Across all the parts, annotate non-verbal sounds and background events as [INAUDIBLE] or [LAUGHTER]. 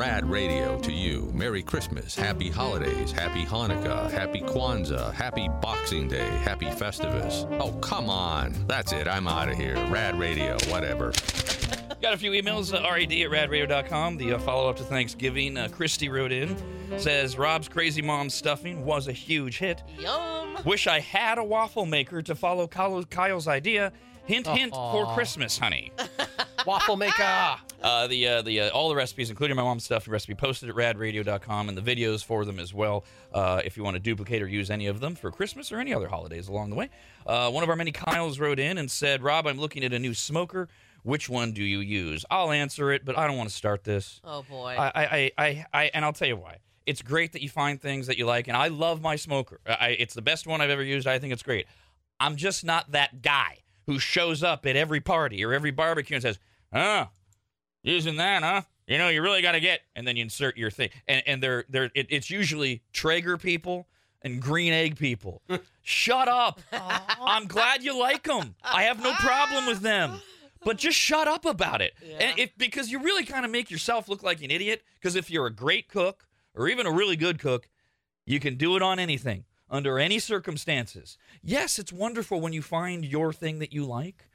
From Rad Radio to you, Merry Christmas, Happy Holidays, Happy Hanukkah, Happy Kwanzaa, Happy Boxing Day, Happy Festivus. Oh, come on. That's it. I'm out of here. Rad Radio, whatever. Got a few emails, uh, rad at radradio.com. The uh, follow up to Thanksgiving. Uh, Christy wrote in, says, Rob's Crazy Mom stuffing was a huge hit. Yum. Wish I had a waffle maker to follow Kyle's idea. Hint, hint for Christmas, honey. [LAUGHS] Waffle maker. [LAUGHS] Uh, the uh, the uh, all the recipes, including my mom's stuffing recipe, posted at radradio.com and the videos for them as well. Uh, if you want to duplicate or use any of them for Christmas or any other holidays along the way. Uh, one of our many Kyles wrote in and said, "Rob, I'm looking at a new smoker. Which one do you use?" I'll answer it, but I don't want to start this. Oh boy. I, I, I, I, I, and I'll tell you why. It's great that you find things that you like, and I love my smoker. I, it's the best one I've ever used. I think it's great. I'm just not that guy who shows up at every party or every barbecue and says, "Oh, using that, huh? You know, you really got to get." And then you insert your thing, and and they're they're it, it's usually Traeger people and green egg people. [LAUGHS] Shut up. I'm glad you like them. I have no problem with them. But just shut up about it. Yeah. And if because you really kind of make yourself look like an idiot because if you're a great cook or even a really good cook, you can do it on anything under any circumstances. Yes, it's wonderful when you find your thing that you like,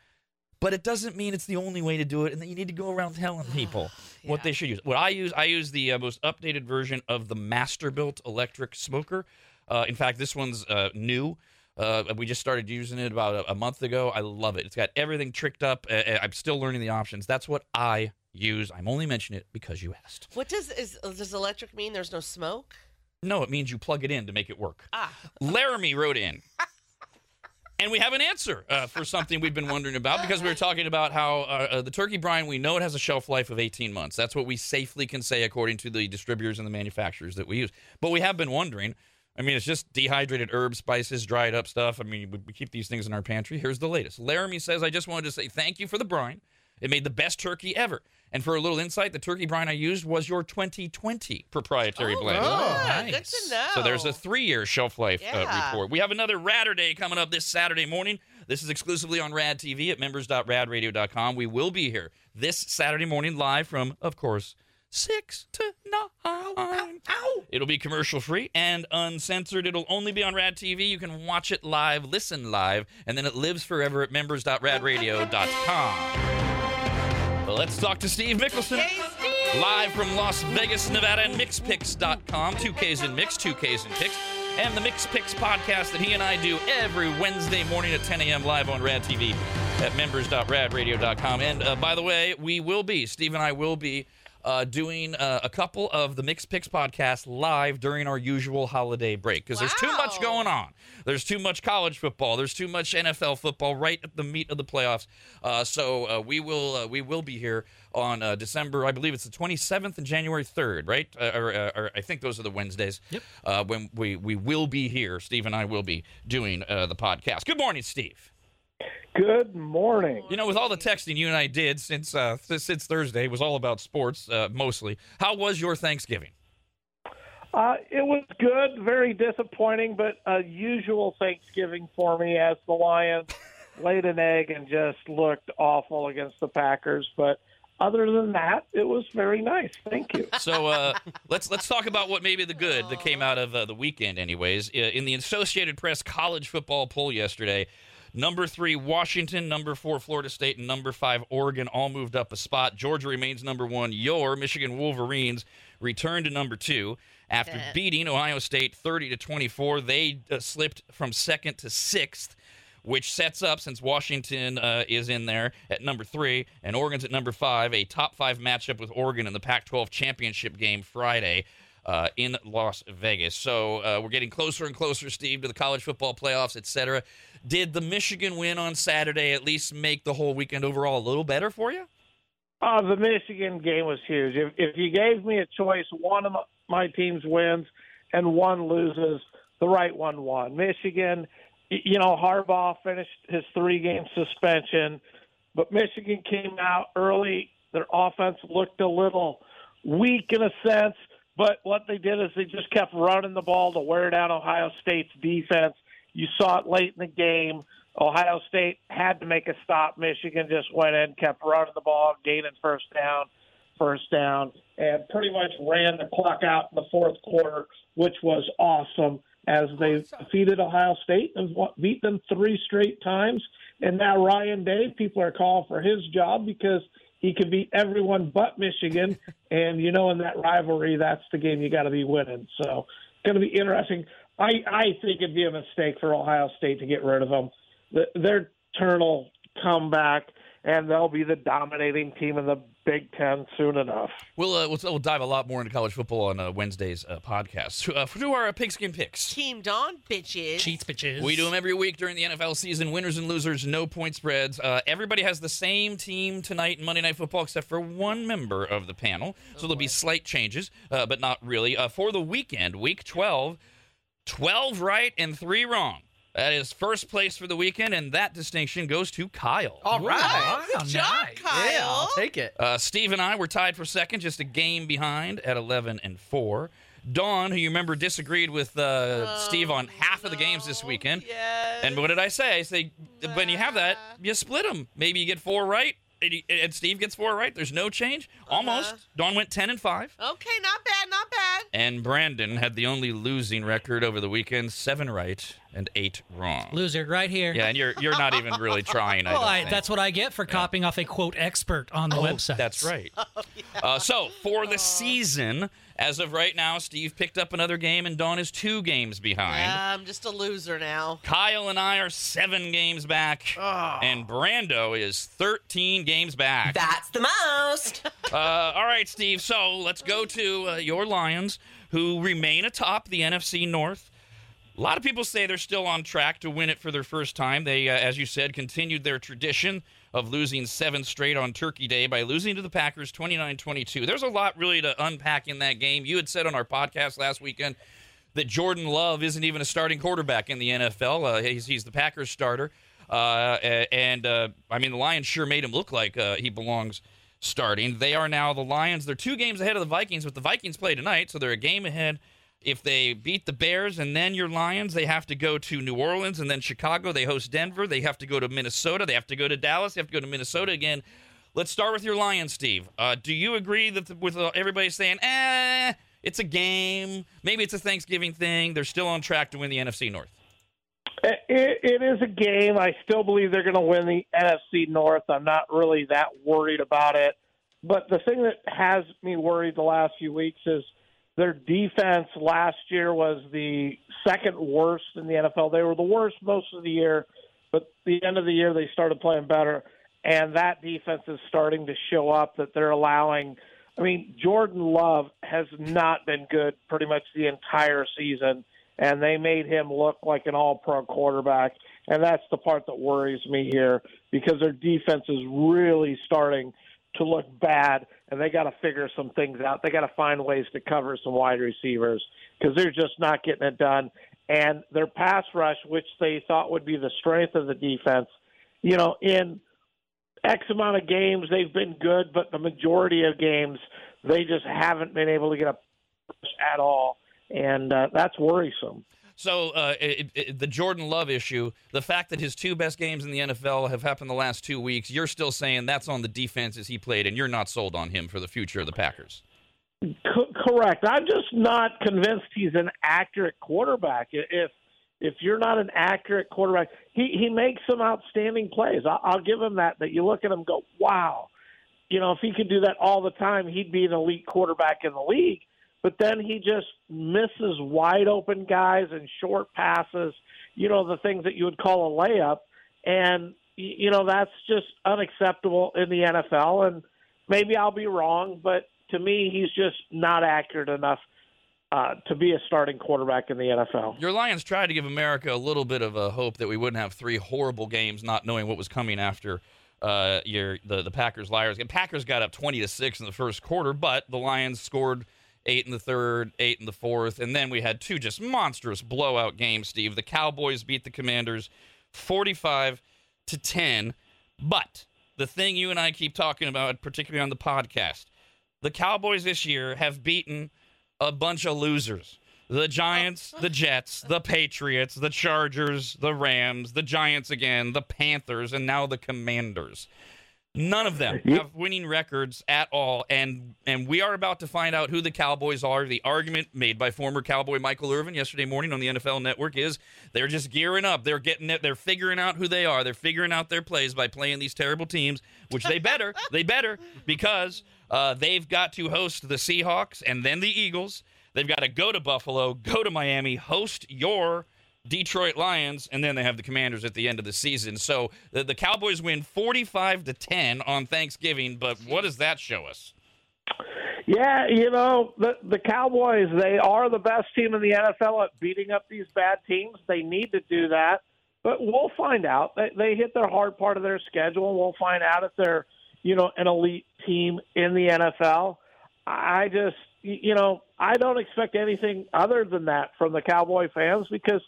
but it doesn't mean it's the only way to do it and that you need to go around telling [SIGHS] people what they should use. What I use, I use the uh, most updated version of the Masterbuilt electric smoker. Uh, in fact, this one's uh, new. Uh, we just started using it about a, a month ago. I love it. It's got everything tricked up. Uh, uh, I'm still learning the options. That's what I use. I'm only mentioning it because you asked. what does is does electric mean? There's no smoke. No, it means you plug it in to make it work. Ah. Laramie wrote in. [LAUGHS] And we have an answer uh, for something we've been wondering about because we were talking about how uh, uh, the turkey brine, we know it has a shelf life of 18 months. That's what we safely can say according to the distributors and the manufacturers that we use. But we have been wondering I mean, it's just dehydrated herbs, spices, dried up stuff. I mean, we, we keep these things in our pantry. Here's the latest. Laramie says, I just wanted to say thank you for the brine. It made the best turkey ever. And for a little insight, the turkey brine I used was your 2020 proprietary oh, blend. good. Good nice. to know. So there's a three-year shelf life uh, report. We have another Radder Day coming up this Saturday morning. This is exclusively on Rad TV at members.radradio.com. We will be here this Saturday morning live from, of course, six to nine. It'll be commercial free and uncensored. It'll only be on Rad TV. You can watch it live, listen live, and then it lives forever at members.radradio.com. Well, let's talk to Steve Mikkelson. Live from Las Vegas, Nevada, and MixPix.com. Two Ks in Mix, two Ks in Picks. And the Mix Picks podcast that he and I do every Wednesday morning at 10 a.m. live on Rad TV at members.radradio.com. And uh, by the way, we will be, Steve and I will be uh, doing uh, a couple of the Mixed Picks podcast live during our usual holiday break because there's too much going on. There's too much college football. There's too much NFL football right at the meat of the playoffs. Uh, so uh, we will uh, we will be here on uh, December. I believe it's the 27th and January 3rd, right? Uh, or, uh, or I think those are the Wednesdays. Yep. Uh, when we we will be here, Steve and I will be doing uh, the podcast. Good morning, Steve. Good morning. You know, with all the texting you and I did since uh, since Thursday, it was all about sports uh, mostly. How was your Thanksgiving? Uh, it was good, very disappointing, but a usual Thanksgiving for me as the Lions [LAUGHS] laid an egg and just looked awful against the Packers. But other than that, it was very nice. Thank you. So uh, let's let's talk about what maybe the good that came out of uh, the weekend. Anyways, Uh, in the Associated Press college football poll yesterday, number three Washington, number four Florida State, and number five Oregon all moved up a spot. Georgia remains number one. Your Michigan Wolverines returned to number two after beating Ohio State thirty to twenty four. They uh, slipped from second to sixth which sets up since Washington uh, is in there at number three and Oregon's at number five, a top five matchup with Oregon in the Pac-12 championship game Friday. Uh, in Las Vegas. So uh, we're getting closer and closer, Steve, to the college football playoffs, et cetera. Did the Michigan win on Saturday at least make the whole weekend overall a little better for you? Uh, the Michigan game was huge. If, if you gave me a choice, one of my, teams wins and one loses, the right one won. Michigan, you know, Harbaugh finished his three game suspension, but Michigan came out early. Their offense looked a little weak in a sense, but what they did is they just kept running the ball to wear down Ohio State's defense. You saw it late in the game. Ohio State had to make a stop. Michigan just went in, kept running the ball, gaining first down. first down and pretty much ran the clock out in the fourth quarter, which was awesome as they defeated Ohio State and beat them three straight times. And now Ryan Day, people are calling for his job because he can beat everyone but Michigan. [LAUGHS] and you know, in that rivalry, that's the game you got to be winning. So it's going to be interesting. I I think it'd be a mistake for Ohio State to get rid of them. The, their turn will come back, and they'll be the dominating team in the Big Ten soon enough. We'll, uh, we'll we'll dive a lot more into college football on uh, Wednesday's uh, podcast. Uh, to our uh, pigskin picks. Team Dawn, bitches. Cheats, bitches. We do them every week during the NFL season. Winners and losers, no point spreads. Uh, everybody has the same team tonight in Monday Night Football, except for one member of the panel. So there'll be slight changes, uh, but not really. Uh, for the weekend, week 12, 12 right and three wrong. That is first place for the weekend, and that distinction goes to Kyle. All right. Wow, good job, nice. Yeah, I'll Kyle. take it. Uh, Steve and I were tied for second, just a game behind at 11 and 4. Dawn, who you remember disagreed with uh, Steve on half of the games this weekend. Yes. And what did I say? I say when you have that, you split them. Maybe you get four right, and, and Steve gets four right. There's no change. Almost. Uh-huh. Dawn went 10 and 5. Okay, not bad, not bad. And Brandon had the only losing record over the weekend seven right and eight wrong. Loser, right here. Yeah, and you're you're not even really trying. I Well, I, think. that's what I get for copying off a quote expert on the website. Oh, That's right. [LAUGHS] uh, so for the season, as of right now, Steve picked up another game, and Dawn is two games behind. Yeah, I'm just a loser now. Kyle and I are seven games back, Oh. and Brando is 13 games back. That's the most. [LAUGHS] Uh, all right, Steve. So let's go to uh, your Lions, who remain atop the NFC North. A lot of people say they're still on track to win it for their first time. They, uh, as you said, continued their tradition of losing seven straight on Turkey Day by losing to the Packers 29 22. There's a lot really to unpack in that game. You had said on our podcast last weekend that Jordan Love isn't even a starting quarterback in the NFL. Uh, he's, he's the Packers starter. Uh, and, uh, I mean, the Lions sure made him look like uh, he belongs starting. They are now the Lions. They're two games ahead of the Vikings, but the Vikings play tonight, so they're a game ahead. If they beat the Bears and then your Lions, they have to go to New Orleans and then Chicago. They host Denver. They have to go to Minnesota. They have to go to Dallas. They have to go to Minnesota again. Let's start with your Lions, Steve. Uh, do you agree that the, with uh, everybody saying, eh, it's a game, maybe it's a Thanksgiving thing, they're still on track to win the NFC North? It, it, it is a game. I still believe they're going to win the NFC North. I'm not really that worried about it. But the thing that has me worried the last few weeks is their defense last year was the second worst in the NFL. They were the worst most of the year, but the end of the year they started playing better. And that defense is starting to show up that they're allowing. I mean, Jordan Love has not been good pretty much the entire season and they made him look like an all pro quarterback. And that's the part that worries me here because their defense is really starting to look bad, and they got to figure some things out. They got to find ways to cover some wide receivers because they're just not getting it done. And their pass rush, which they thought would be the strength of the defense, you know, in X amount of games, they've been good, but the majority of games, they just haven't been able to get a at all and uh, that's worrisome. So uh, it, it, the Jordan Love issue, the fact that his two best games in the NFL have happened the last two weeks, you're still saying that's on the defenses he played, and you're not sold on him for the future of the Packers. Co- correct. I'm just not convinced he's an accurate quarterback. If if you're not an accurate quarterback, he he makes some outstanding plays. I'll, I'll give him that. That you look at him, go, wow. You know, if he could do that all the time, he'd be an elite quarterback in the league but then he just misses wide open guys and short passes, you know, the things that you would call a layup. And, you know, that's just unacceptable in the NFL. And maybe I'll be wrong, but to me, he's just not accurate enough uh, to be a starting quarterback in the NFL. Your Lions tried to give America a little bit of a hope that we wouldn't have three horrible games, not knowing what was coming after uh, your the the Packers Lions. And Packers got up twenty to six in the first quarter, but the Lions scored eight in the third, eight in the fourth, and then we had two just monstrous blowout games. Steve, the Cowboys beat the Commanders forty-five to ten, but the thing you and I keep talking about, particularly on the podcast, the Cowboys this year have beaten a bunch of losers. The Giants, the Jets, the Patriots, the Chargers, the Rams, the Giants again, the Panthers, and now the Commanders. None of them have winning records at all, and and we are about to find out who the Cowboys are. The argument made by former Cowboy Michael Irvin yesterday morning on the NFL Network is they're just gearing up. They're getting it. They're figuring out who they are. They're figuring out their plays by playing these terrible teams, which they better. [LAUGHS] they better because uh, they've got to host the Seahawks and then the Eagles. They've got to go to Buffalo, go to Miami, host your Detroit Lions, and then they have the Commanders at the end of the season. So the, the Cowboys win 45 to 10 on Thanksgiving, but what does that show us? Yeah, you know, the the Cowboys, they are the best team in the NFL at beating up these bad teams. They need to do that. But we'll find out. They, they hit their hard part of their schedule, and we'll find out if they're, you know, an elite team in the NFL. I just, you know, I don't expect anything other than that from the Cowboy fans because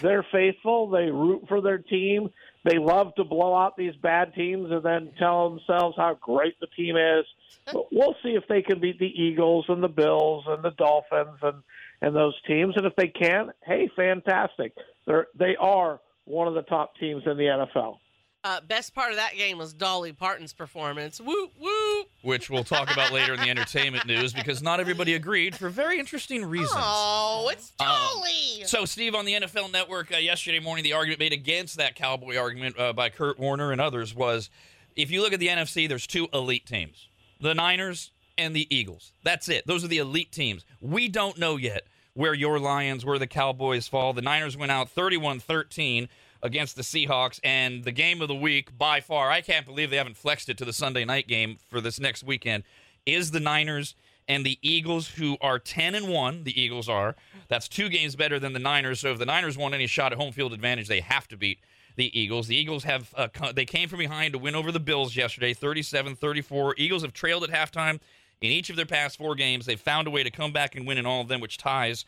they're faithful. They root for their team. They love to blow out these bad teams and then tell themselves how great the team is. But we'll see if they can beat the Eagles and the Bills and the Dolphins and and those teams. And if they can, hey, fantastic. They're they are one of the top teams in the NFL. Uh, best part of that game was Dolly Parton's performance. Whoop whoop. Which we'll talk about later in the entertainment news because not everybody agreed for very interesting reasons. Oh, it's Um, Dolly. So, Steve, on the NFL Network uh, yesterday morning, the argument made against that Cowboy argument uh, by Kurt Warner and others was if you look at the NFC, there's two elite teams the Niners and the Eagles. That's it. Those are the elite teams. We don't know yet where your Lions, where the Cowboys fall. The Niners went out 31 13 against the Seahawks, and the game of the week by far, I can't believe they haven't flexed it to the Sunday night game for this next weekend, is the Niners and the Eagles, who are 10 and 1. The Eagles are. That's two games better than the Niners. So if the Niners want any shot at home field advantage, they have to beat the Eagles. The Eagles have uh, they came from behind to win over the Bills yesterday, 37-34. Eagles have trailed at halftime in each of their past four games. They've found a way to come back and win in all of them, which ties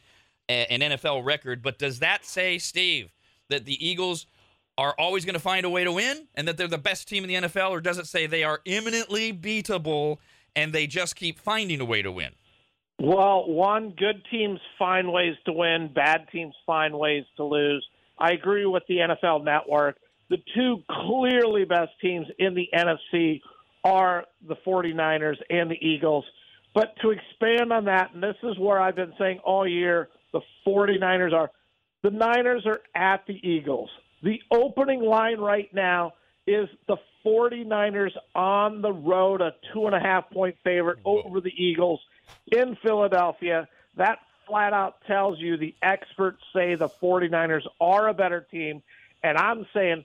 an NFL record. But does that say, Steve, that the Eagles are always going to find a way to win and that they're the best team in the NFL, or does it say they are imminently beatable and they just keep finding a way to win? Well, one, good teams find ways to win, bad teams find ways to lose. I agree with the NFL network. The two clearly best teams in the NFC are the 49ers and the Eagles. But to expand on that, and this is where I've been saying all year, the 49ers are the Niners are at the Eagles. The opening line right now is the 49ers on the road, a two and a half point favorite over the Eagles in Philadelphia. That flat out tells you the experts say the 49ers are a better team. And I'm saying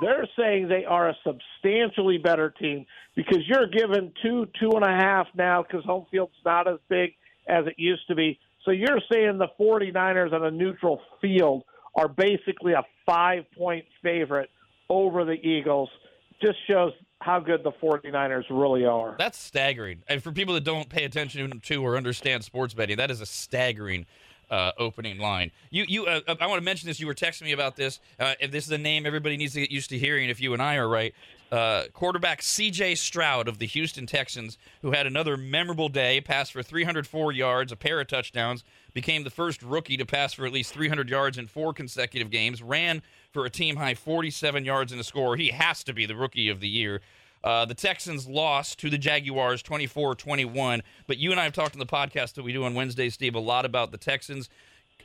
they're saying they are a substantially better team because you're given two, two and a half now because home field's not as big as it used to be. So you're saying the 49ers on a neutral field are basically a five point favorite over the Eagles. Just shows how good the 49ers really are. That's staggering. And for people that don't pay attention to or understand sports betting, that is a staggering uh, opening line. You, you, uh, I want to mention this. You were texting me about this. Uh, and this is a name everybody needs to get used to hearing. If you and I are right, uh, quarterback C.J. Stroud of the Houston Texans, who had another memorable day, passed for 304 yards, a pair of touchdowns, became the first rookie to pass for at least 300 yards in four consecutive games, ran for a team high 47 yards in a score. He has to be the rookie of the year. Uh, the Texans lost to the Jaguars 24 21. But you and I have talked on the podcast that we do on Wednesday, Steve, a lot about the Texans.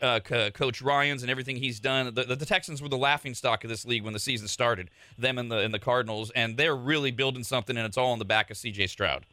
Uh, Co- Coach Ryans and everything he's done. The, the, the Texans were the laughing stock of this league when the season started. Them and the and the Cardinals, and they're really building something, and it's all on the back of C.J. Stroud.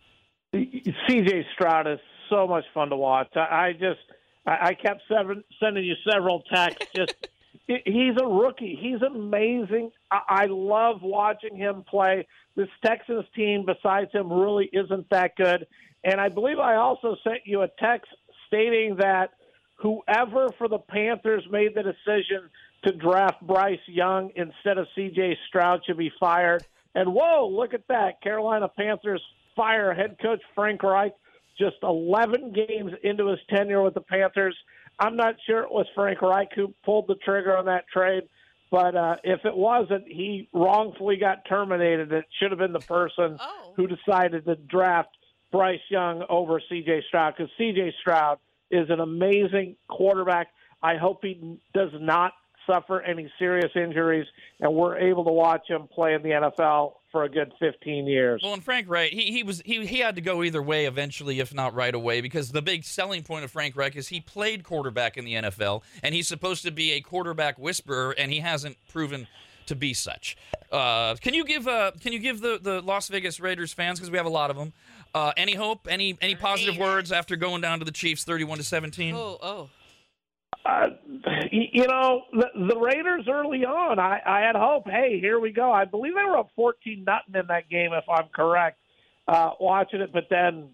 CJ Stroud is so much fun to watch. I, I just I, I kept seven, sending you several texts. Just he's a rookie. He's amazing. I, love watching him play. This Texas team, besides him, really isn't that good. And I believe I also sent you a text stating that whoever for the Panthers made the decision to draft Bryce Young instead of CJ Stroud should be fired. And whoa, look at that. Carolina Panthers fire head coach Frank Reich just 11 games into his tenure with the Panthers. I'm not sure it was Frank Reich who pulled the trigger on that trade, but uh, if it wasn't, he wrongfully got terminated. It should have been the person [LAUGHS] Oh. who decided to draft Bryce Young over C.J. Stroud because C.J. Stroud is an amazing quarterback. I hope he does not suffer any serious injuries, and we're able to watch him play in the NFL for a good 15 years. Well, and Frank Reich, he, he was he, he had to go either way eventually, if not right away, because the big selling point of Frank Reich is he played quarterback in the NFL, and he's supposed to be a quarterback whisperer, and he hasn't proven to be such. Uh, can you give uh, can you give the, the Las Vegas Raiders fans because we have a lot of them uh, any hope, any any positive words after going down to the Chiefs, thirty-one to seventeen? Oh, oh. Uh, you know, the, the Raiders early on, I, I had hope. Hey, here we go. I believe they were up 14 nothing in that game, if I'm correct, uh, watching it. But then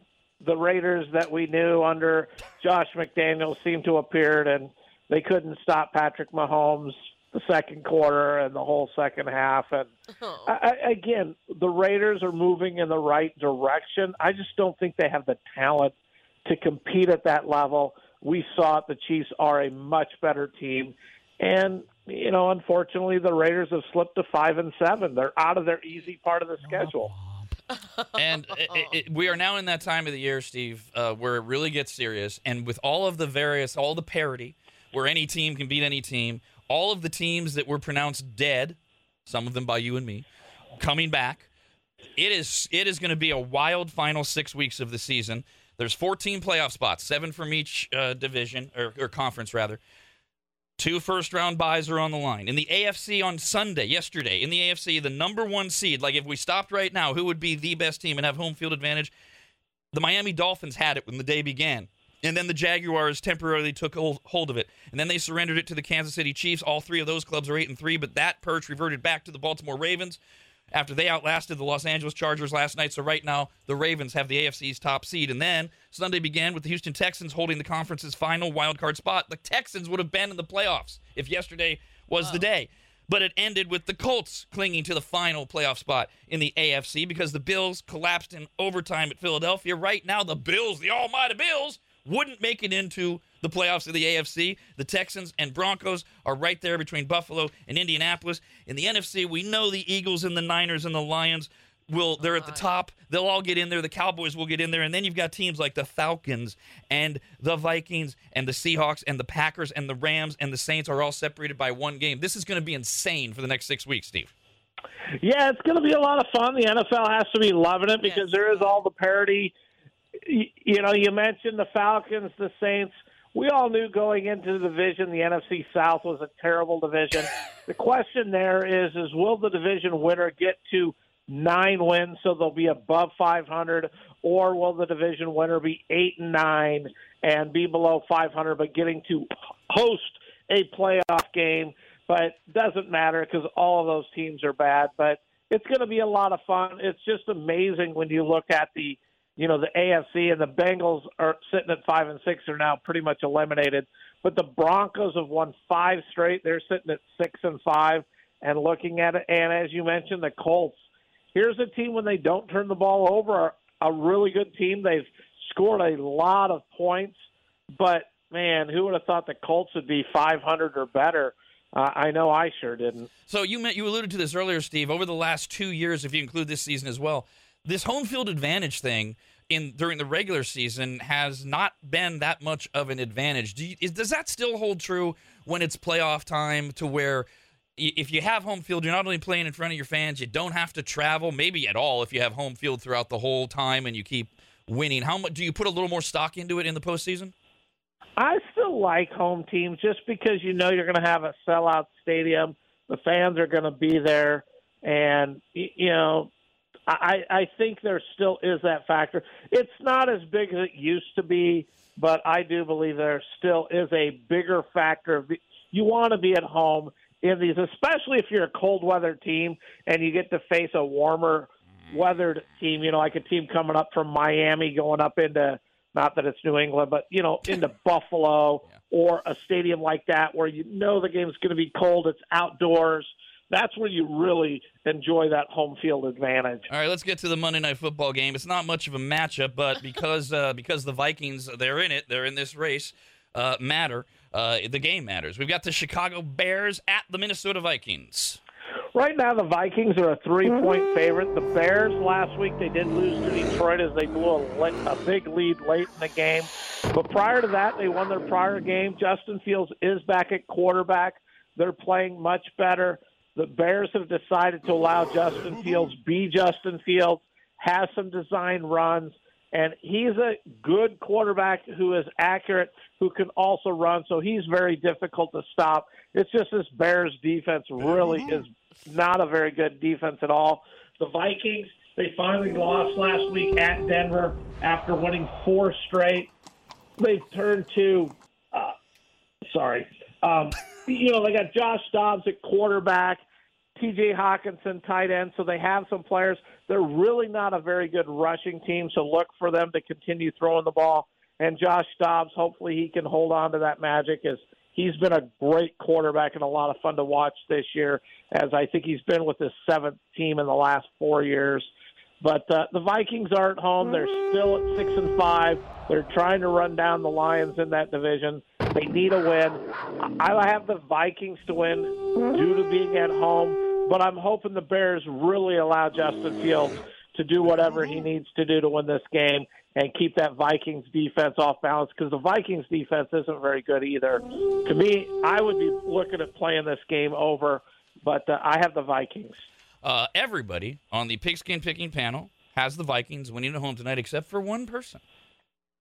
the Raiders that we knew under Josh McDaniels seemed to appear, and they couldn't stop Patrick Mahomes the second quarter and the whole second half. And Oh. I, I, again, the Raiders are moving in the right direction. I just don't think they have the talent to compete at that level. We saw it. The Chiefs are a much better team, and you know, unfortunately, the Raiders have slipped to five and seven. They're out of their easy part of the schedule. and [LAUGHS] it, it, we are now in that time of the year, Steve, uh, where it really gets serious. And with all of the various, all the parity, where any team can beat any team, all of the teams that were pronounced dead, some of them by you and me, coming back. It is it is going to be a wild final six weeks of the season. There's 14 playoff spots, seven from each uh, division or, or conference rather. Two first round buys are on the line. In the AFC on Sunday, yesterday, in the AFC, the number one seed, like if we stopped right now, who would be the best team and have home field advantage? The Miami Dolphins had it when the day began. And then the Jaguars temporarily took hold of it. And then they surrendered it to the Kansas City Chiefs. All three of those clubs are 8 and 3, but that perch reverted back to the Baltimore Ravens after they outlasted the Los Angeles Chargers last night. So right now, the Ravens have the AFC's top seed. And then Sunday began with the Houston Texans holding the conference's final wild card spot. The Texans would have been in the playoffs if yesterday was the day. But it ended with the Colts clinging to the final playoff spot in the AFC because the Bills collapsed in overtime at Philadelphia. Right now, the Bills, the almighty Bills, wouldn't make it into the playoffs of the AFC. The Texans and Broncos are right there between Buffalo and Indianapolis. In the NFC, we know the Eagles and the Niners and the Lions will they're at the uh-huh. top. They'll all get in there. The Cowboys will get in there. And then you've got teams like the Falcons and the Vikings and the Seahawks and the Packers and the Rams and the Saints are all separated by one game. This is going to be insane for the next 6 weeks, Steve. Yeah, it's going to be a lot of fun. The NFL has to be loving it because there is all the parity. You know, you mentioned the Falcons, the Saints. We all knew going into the division, the NFC South was a terrible division. the question there is, is will the division winner get to nine wins so they'll be above 500, or will the division winner be eight and nine and be below 500, but getting to host a playoff game? But doesn't matter because all of those teams are bad. But it's going to be a lot of fun. It's just amazing when you look at the, you know, the AFC and the Bengals are sitting at five and six are now pretty much eliminated. But the Broncos have won five straight. They're sitting at six and five and looking at it. And as you mentioned, the Colts. Here's a team when they don't turn the ball over, a really good team. They've scored a lot of points, but man, who would have thought the Colts would be 500 or better? Uh, I know I sure didn't. So you meant you alluded to this earlier, Steve. Over the last two years, if you include this season as well, this home field advantage thing in during the regular season has not been that much of an advantage. Do you, is, does that still hold true when it's playoff time? To where if you have home field, you're not only playing in front of your fans, you don't have to travel, maybe at all, if you have home field throughout the whole time and you keep winning. How much do you put a little more stock into it in the postseason? I still like home teams just because you know you're going to have a sellout stadium. The fans are going to be there, and you know, I I think there still is that factor. It's not as big as it used to be, but I do believe there still is a bigger factor. You want to be at home in these, especially if you're a cold weather team and you get to face a warmer weathered team. You know, like a team coming up from Miami going up into not that it's New England, but you know, into [LAUGHS] Buffalo or a stadium like that where you know the game's going to be cold, it's outdoors. That's where you really enjoy that home field advantage. All right, let's get to the Monday Night Football game. It's not much of a matchup, but because uh, because the Vikings they're in it, they're in this race, uh, matter. Uh, the game matters. We've got the Chicago Bears at the Minnesota Vikings. Right now, the Vikings are a three-point favorite. The Bears last week they did lose to Detroit as they blew a, a big lead late in the game. But prior to that, they won their prior game. Justin Fields is back at quarterback. They're playing much better. The Bears have decided to allow Justin Fields be Justin Fields, has some design runs, and he's a good quarterback who is accurate, who can also run. So he's very difficult to stop. It's just this Bears defense really is not a very good defense at all. The Vikings, they finally lost last week at Denver after winning four straight. They've turned to, uh, sorry, um, [LAUGHS] you know, they got Josh Dobbs at quarterback, TJ Hockenson tight end, so they have some players. They're really not a very good rushing team, so look for them to continue throwing the ball. And Josh Dobbs, hopefully he can hold on to that magic as he's been a great quarterback and a lot of fun to watch this year, as I think he's been with his seventh team in the last four years. But uh, the Vikings are at home. They're still at six and five. They're trying to run down the Lions in that division. They need a win. I have the Vikings to win due to being at home, but I'm hoping the Bears really allow Justin Fields to do whatever he needs to do to win this game and keep that Vikings defense off balance because the Vikings defense isn't very good either. To me, I would be looking at playing this game over, but uh, I have the Vikings. Uh, everybody on the pigskin picking panel has the Vikings winning at home tonight, except for one person.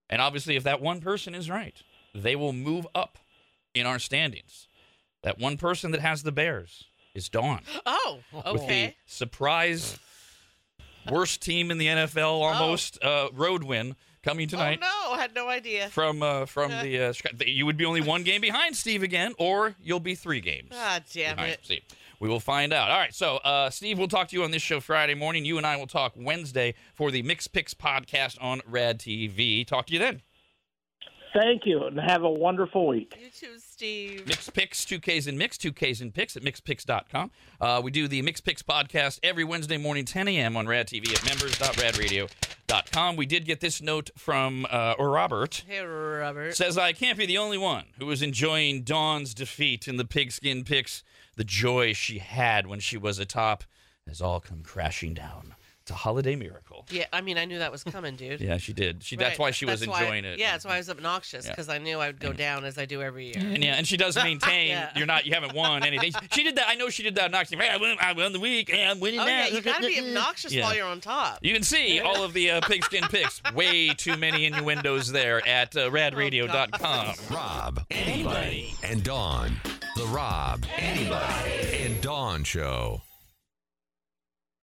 And obviously, if that one person is right, they will move up in our standings. That one person that has the Bears is Dawn. Oh, okay. surprise worst team in the NFL almost uh, road win coming tonight. Oh no, I had no idea. From uh, from the uh, you would be only one game behind Steve again, or you'll be three games. Ah, damn it. Steve. We will find out. All right, so uh, Steve, we'll talk to you on this show Friday morning. You and I will talk Wednesday for the Mix Picks podcast on Rad TV. Talk to you then. Thank you, and have a wonderful week. You too, Steve. Mix Picks, 2Ks and Mix, 2Ks and Picks at mixpicks.com. Uh, we do the Mix Picks podcast every Wednesday morning, 10 a.m. on Rad TV at members.radradio.com. We did get this note from uh, or Robert. Hey, Robert. Says, I can't be the only one who was enjoying Dawn's defeat in the pigskin picks. The joy she had when she was atop has all come crashing down. It's a holiday miracle. Yeah, I mean, I knew that was coming, dude. Yeah, she did. She, That's why she was That's why- enjoying it. Yeah, that's why I was obnoxious Yeah. because I knew I would go down as I do every year. And yeah, and she does maintain [LAUGHS] Yeah. you're not you haven't won anything. She did that. I know she did that obnoxious. Hey, I won, I won the week. Hey, I'm winning Oh now. yeah, you gotta be obnoxious Yeah. while you're on top. You can see all of the uh, pigskin picks. Way too many innuendos there at uh, radradio.com. Rob, anybody, and Dawn. The Rob, anybody, and Dawn Show.